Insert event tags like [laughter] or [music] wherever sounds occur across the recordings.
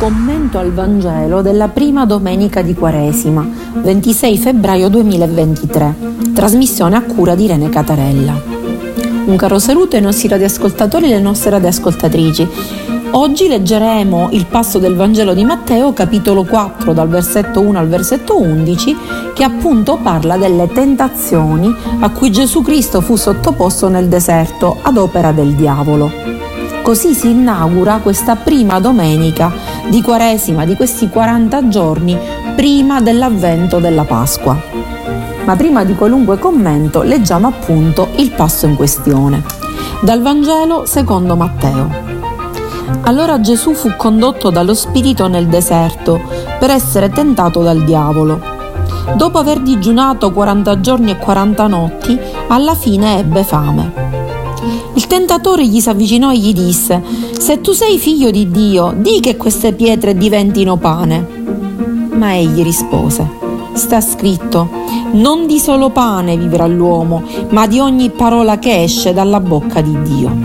Commento al Vangelo della prima domenica di Quaresima, 26 febbraio 2023. Trasmissione a cura di Irene Catarella. Un caro saluto ai nostri radioascoltatori e alle nostre radioascoltatrici. Oggi leggeremo il passo del Vangelo di Matteo, capitolo 4, dal versetto 1 al versetto 11, che appunto parla delle tentazioni a cui Gesù Cristo fu sottoposto nel deserto ad opera del diavolo. Così si inaugura questa prima domenica di Quaresima, di questi 40 giorni prima dell'avvento della Pasqua. Ma prima di qualunque commento leggiamo appunto il passo in questione. Dal Vangelo secondo Matteo. Allora Gesù fu condotto dallo Spirito nel deserto per essere tentato dal diavolo. Dopo aver digiunato 40 giorni e 40 notti, alla fine ebbe fame. Il tentatore gli si avvicinò e gli disse, se tu sei figlio di Dio, di che queste pietre diventino pane. Ma egli rispose, sta scritto, non di solo pane vivrà l'uomo, ma di ogni parola che esce dalla bocca di Dio.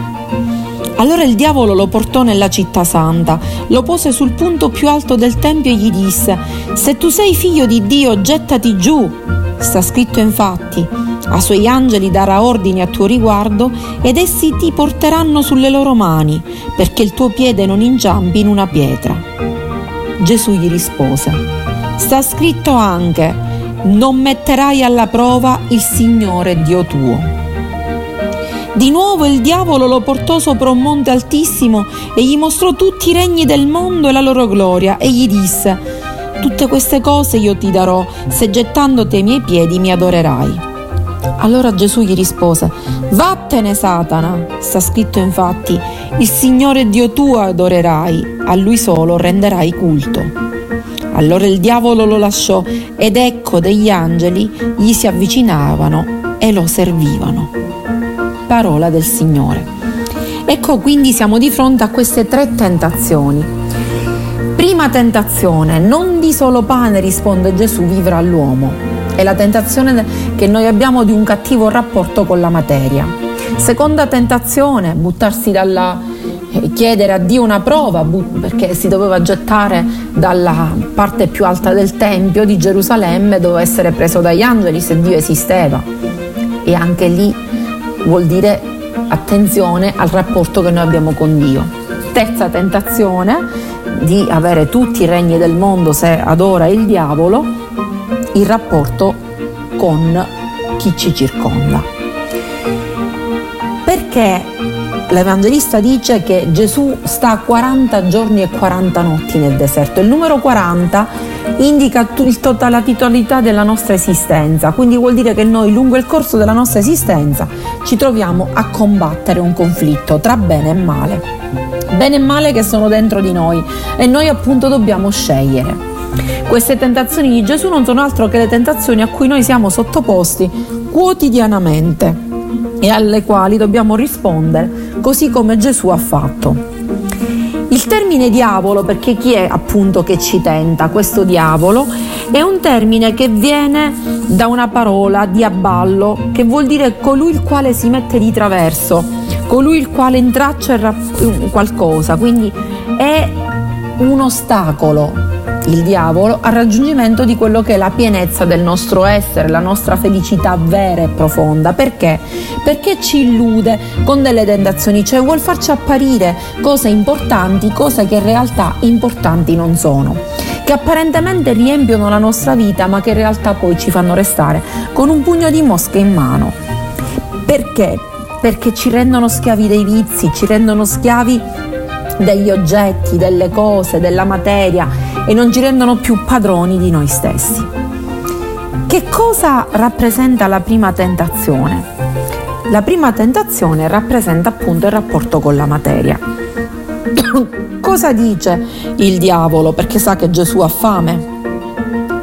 Allora il diavolo lo portò nella città santa, lo pose sul punto più alto del tempio e gli disse, se tu sei figlio di Dio, gettati giù. Sta scritto infatti, a suoi angeli darà ordini a tuo riguardo ed essi ti porteranno sulle loro mani perché il tuo piede non inciampi in una pietra. Gesù gli rispose, sta scritto anche, non metterai alla prova il Signore Dio tuo. Di nuovo il diavolo lo portò sopra un monte altissimo e gli mostrò tutti i regni del mondo e la loro gloria e gli disse, tutte queste cose io ti darò se gettandoti ai miei piedi mi adorerai. Allora Gesù gli rispose, Vattene Satana, sta scritto infatti, il Signore Dio tuo adorerai, a Lui solo renderai culto. Allora il diavolo lo lasciò ed ecco degli angeli gli si avvicinavano e lo servivano. Parola del Signore. Ecco quindi siamo di fronte a queste tre tentazioni. Prima tentazione, non di solo pane risponde Gesù vivrà l'uomo è la tentazione che noi abbiamo di un cattivo rapporto con la materia. Seconda tentazione, buttarsi dalla eh, chiedere a Dio una prova perché si doveva gettare dalla parte più alta del Tempio di Gerusalemme, doveva essere preso dagli angeli se Dio esisteva. E anche lì vuol dire attenzione al rapporto che noi abbiamo con Dio. Terza tentazione di avere tutti i regni del mondo se adora il diavolo il rapporto con chi ci circonda. Perché l'Evangelista dice che Gesù sta 40 giorni e 40 notti nel deserto. Il numero 40 indica tota-, la totalità della nostra esistenza, quindi vuol dire che noi lungo il corso della nostra esistenza ci troviamo a combattere un conflitto tra bene e male. Bene e male che sono dentro di noi e noi appunto dobbiamo scegliere. Queste tentazioni di Gesù non sono altro che le tentazioni a cui noi siamo sottoposti quotidianamente e alle quali dobbiamo rispondere così come Gesù ha fatto. Il termine diavolo, perché chi è appunto che ci tenta? Questo diavolo è un termine che viene da una parola diaballo, che vuol dire colui il quale si mette di traverso, colui il quale intraccia qualcosa, quindi è un ostacolo, il diavolo al raggiungimento di quello che è la pienezza del nostro essere, la nostra felicità vera e profonda. Perché? Perché ci illude con delle tentazioni, cioè vuol farci apparire cose importanti, cose che in realtà importanti non sono, che apparentemente riempiono la nostra vita, ma che in realtà poi ci fanno restare con un pugno di mosche in mano. Perché? Perché ci rendono schiavi dei vizi, ci rendono schiavi degli oggetti, delle cose, della materia e non ci rendono più padroni di noi stessi. Che cosa rappresenta la prima tentazione? La prima tentazione rappresenta appunto il rapporto con la materia. [coughs] cosa dice il diavolo? Perché sa che Gesù ha fame.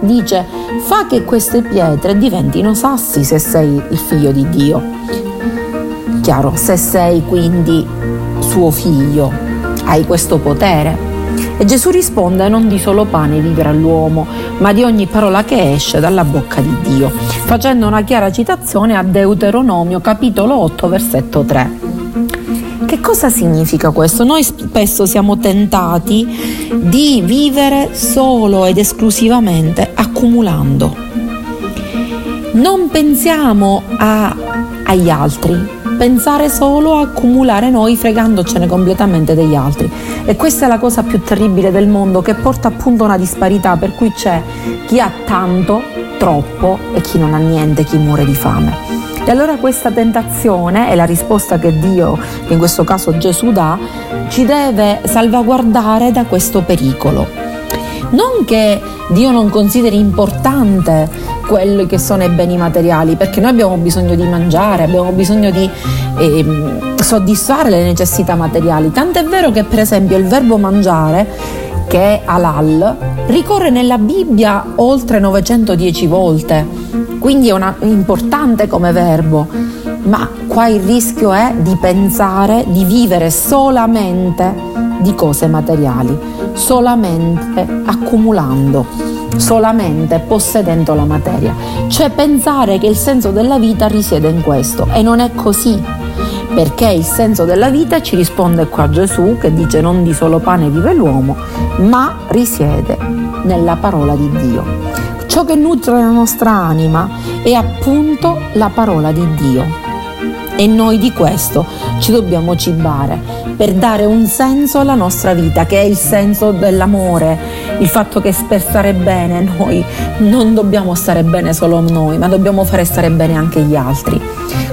Dice, fa che queste pietre diventino sassi se sei il figlio di Dio. Chiaro, se sei quindi suo figlio, hai questo potere. E Gesù risponde non di solo pane vivrà l'uomo, ma di ogni parola che esce dalla bocca di Dio, facendo una chiara citazione a Deuteronomio capitolo 8 versetto 3 Che cosa significa questo? Noi spesso siamo tentati di vivere solo ed esclusivamente accumulando. Non pensiamo a, agli altri, pensare solo a accumulare noi fregandocene completamente degli altri. E questa è la cosa più terribile del mondo che porta appunto a una disparità per cui c'è chi ha tanto, troppo e chi non ha niente, chi muore di fame. E allora questa tentazione è la risposta che Dio, in questo caso Gesù dà, ci deve salvaguardare da questo pericolo. Non che Dio non consideri importante quelli che sono i beni materiali, perché noi abbiamo bisogno di mangiare, abbiamo bisogno di eh, soddisfare le necessità materiali. Tant'è vero che per esempio il verbo mangiare, che è halal, ricorre nella Bibbia oltre 910 volte, quindi è una, importante come verbo, ma qua il rischio è di pensare di vivere solamente di cose materiali, solamente accumulando solamente possedendo la materia, cioè pensare che il senso della vita risiede in questo e non è così, perché il senso della vita ci risponde qua Gesù che dice non di solo pane vive l'uomo, ma risiede nella parola di Dio. Ciò che nutre la nostra anima è appunto la parola di Dio e noi di questo ci dobbiamo cibare per dare un senso alla nostra vita, che è il senso dell'amore, il fatto che per stare bene noi non dobbiamo stare bene solo noi, ma dobbiamo fare stare bene anche gli altri.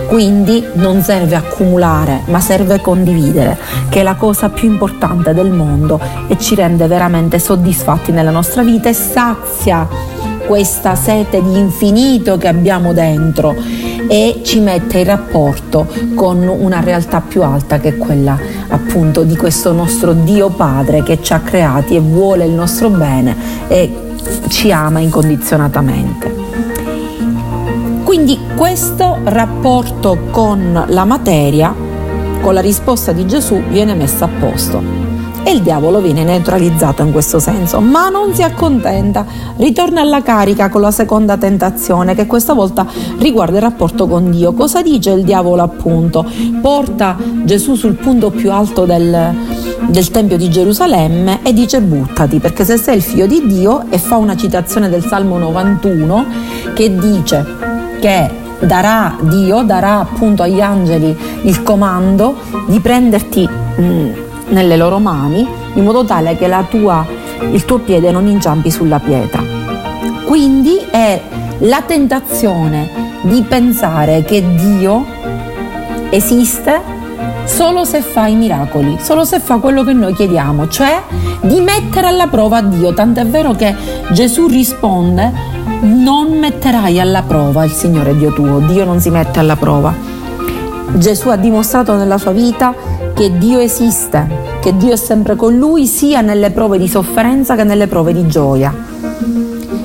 Quindi non serve accumulare, ma serve condividere, che è la cosa più importante del mondo e ci rende veramente soddisfatti nella nostra vita e sazia questa sete di infinito che abbiamo dentro e ci mette in rapporto con una realtà più alta che quella appunto di questo nostro Dio Padre che ci ha creati e vuole il nostro bene e ci ama incondizionatamente. Quindi questo rapporto con la materia, con la risposta di Gesù, viene messo a posto e il diavolo viene neutralizzato in questo senso, ma non si accontenta, ritorna alla carica con la seconda tentazione che questa volta riguarda il rapporto con Dio. Cosa dice il diavolo appunto? Porta Gesù sul punto più alto del, del Tempio di Gerusalemme e dice buttati perché se sei il figlio di Dio e fa una citazione del Salmo 91 che dice che darà Dio, darà appunto agli angeli il comando di prenderti... Mh, nelle loro mani in modo tale che tua, il tuo piede non inciampi sulla pietra. Quindi è la tentazione di pensare che Dio esiste solo se fa i miracoli, solo se fa quello che noi chiediamo, cioè di mettere alla prova Dio. Tant'è vero che Gesù risponde, non metterai alla prova il Signore Dio tuo, Dio non si mette alla prova. Gesù ha dimostrato nella sua vita che Dio esiste, che Dio è sempre con lui sia nelle prove di sofferenza che nelle prove di gioia.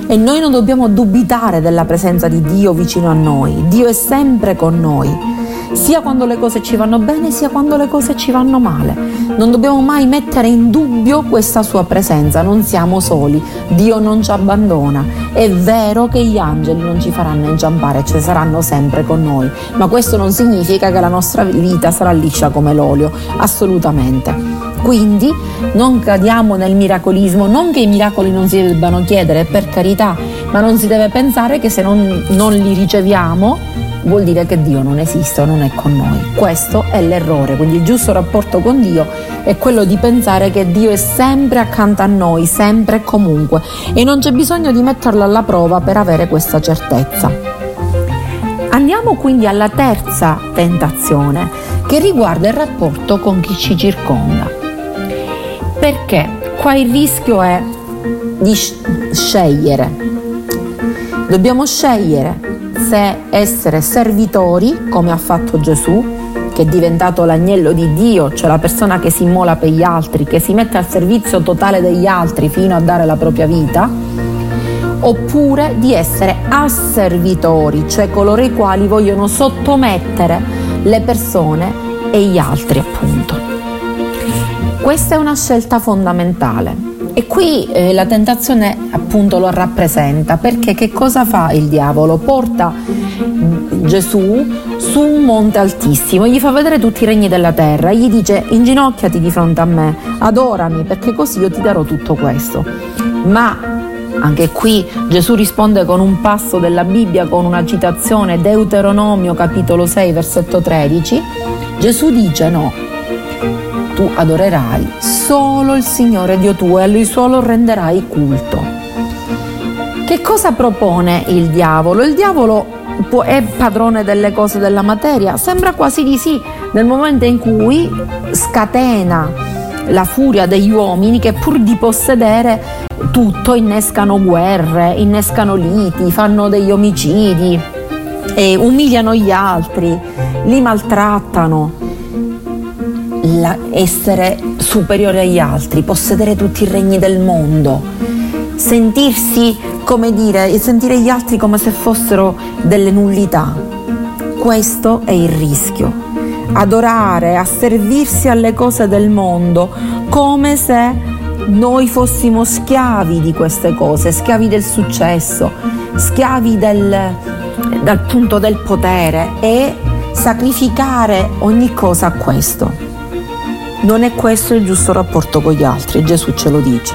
E noi non dobbiamo dubitare della presenza di Dio vicino a noi. Dio è sempre con noi sia quando le cose ci vanno bene sia quando le cose ci vanno male. Non dobbiamo mai mettere in dubbio questa sua presenza, non siamo soli, Dio non ci abbandona. È vero che gli angeli non ci faranno inciampare, ci saranno sempre con noi, ma questo non significa che la nostra vita sarà liscia come l'olio, assolutamente. Quindi non cadiamo nel miracolismo, non che i miracoli non si debbano chiedere, per carità, ma non si deve pensare che se non, non li riceviamo vuol dire che Dio non esiste o non è con noi. Questo è l'errore, quindi il giusto rapporto con Dio è quello di pensare che Dio è sempre accanto a noi, sempre e comunque, e non c'è bisogno di metterlo alla prova per avere questa certezza. Andiamo quindi alla terza tentazione che riguarda il rapporto con chi ci circonda. Perché qua il rischio è di scegliere. Dobbiamo scegliere se essere servitori, come ha fatto Gesù, che è diventato l'agnello di Dio, cioè la persona che si immola per gli altri, che si mette al servizio totale degli altri fino a dare la propria vita, oppure di essere asservitori, cioè coloro i quali vogliono sottomettere le persone e gli altri appunto. Questa è una scelta fondamentale e qui eh, la tentazione appunto lo rappresenta perché che cosa fa il diavolo? Porta mm, Gesù su un monte altissimo, gli fa vedere tutti i regni della terra, gli dice inginocchiati di fronte a me, adorami perché così io ti darò tutto questo. Ma anche qui Gesù risponde con un passo della Bibbia, con una citazione, Deuteronomio capitolo 6 versetto 13. Gesù dice no, tu adorerai solo il Signore Dio tuo e a Lui solo renderai culto. Che cosa propone il diavolo? Il diavolo è padrone delle cose della materia? Sembra quasi di sì, nel momento in cui scatena la furia degli uomini che pur di possedere tutto innescano guerre, innescano liti, fanno degli omicidi, umiliano gli altri, li maltrattano. La, essere superiore agli altri, possedere tutti i regni del mondo, sentirsi, come dire, sentire gli altri come se fossero delle nullità. Questo è il rischio. Adorare, asservirsi alle cose del mondo come se noi fossimo schiavi di queste cose, schiavi del successo, schiavi del, dal punto del potere e sacrificare ogni cosa a questo. Non è questo il giusto rapporto con gli altri, Gesù ce lo dice.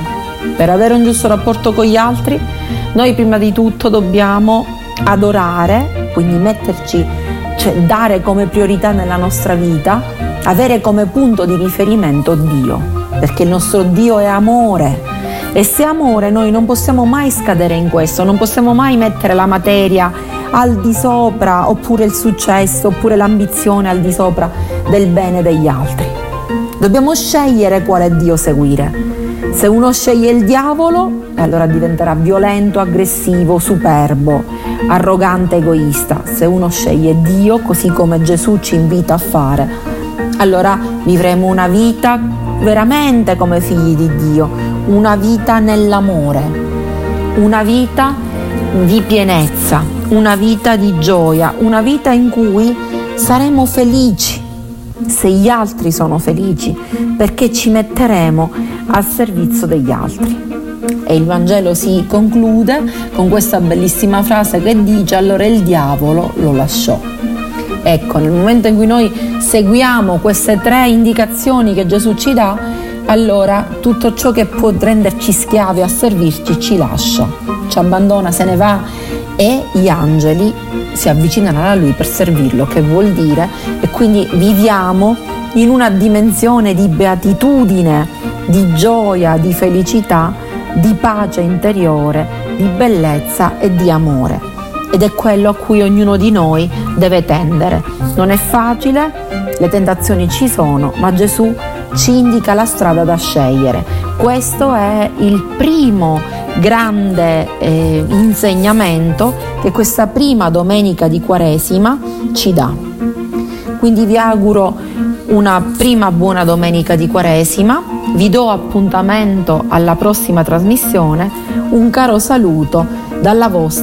Per avere un giusto rapporto con gli altri, noi prima di tutto dobbiamo adorare, quindi metterci, cioè dare come priorità nella nostra vita, avere come punto di riferimento Dio perché il nostro Dio è amore. E se amore noi non possiamo mai scadere in questo, non possiamo mai mettere la materia al di sopra, oppure il successo, oppure l'ambizione al di sopra del bene degli altri. Dobbiamo scegliere quale Dio seguire. Se uno sceglie il diavolo, allora diventerà violento, aggressivo, superbo, arrogante, egoista. Se uno sceglie Dio, così come Gesù ci invita a fare, allora vivremo una vita veramente come figli di Dio, una vita nell'amore, una vita di pienezza, una vita di gioia, una vita in cui saremo felici se gli altri sono felici, perché ci metteremo al servizio degli altri. E il Vangelo si conclude con questa bellissima frase che dice allora il diavolo lo lasciò. Ecco, nel momento in cui noi seguiamo queste tre indicazioni che Gesù ci dà, allora tutto ciò che può renderci schiavi a servirci ci lascia, ci abbandona, se ne va e gli angeli si avvicinano a lui per servirlo, che vuol dire, e quindi viviamo in una dimensione di beatitudine, di gioia, di felicità, di pace interiore, di bellezza e di amore ed è quello a cui ognuno di noi deve tendere. Non è facile, le tentazioni ci sono, ma Gesù ci indica la strada da scegliere. Questo è il primo grande eh, insegnamento che questa prima domenica di Quaresima ci dà. Quindi vi auguro una prima buona domenica di Quaresima, vi do appuntamento alla prossima trasmissione, un caro saluto dalla vostra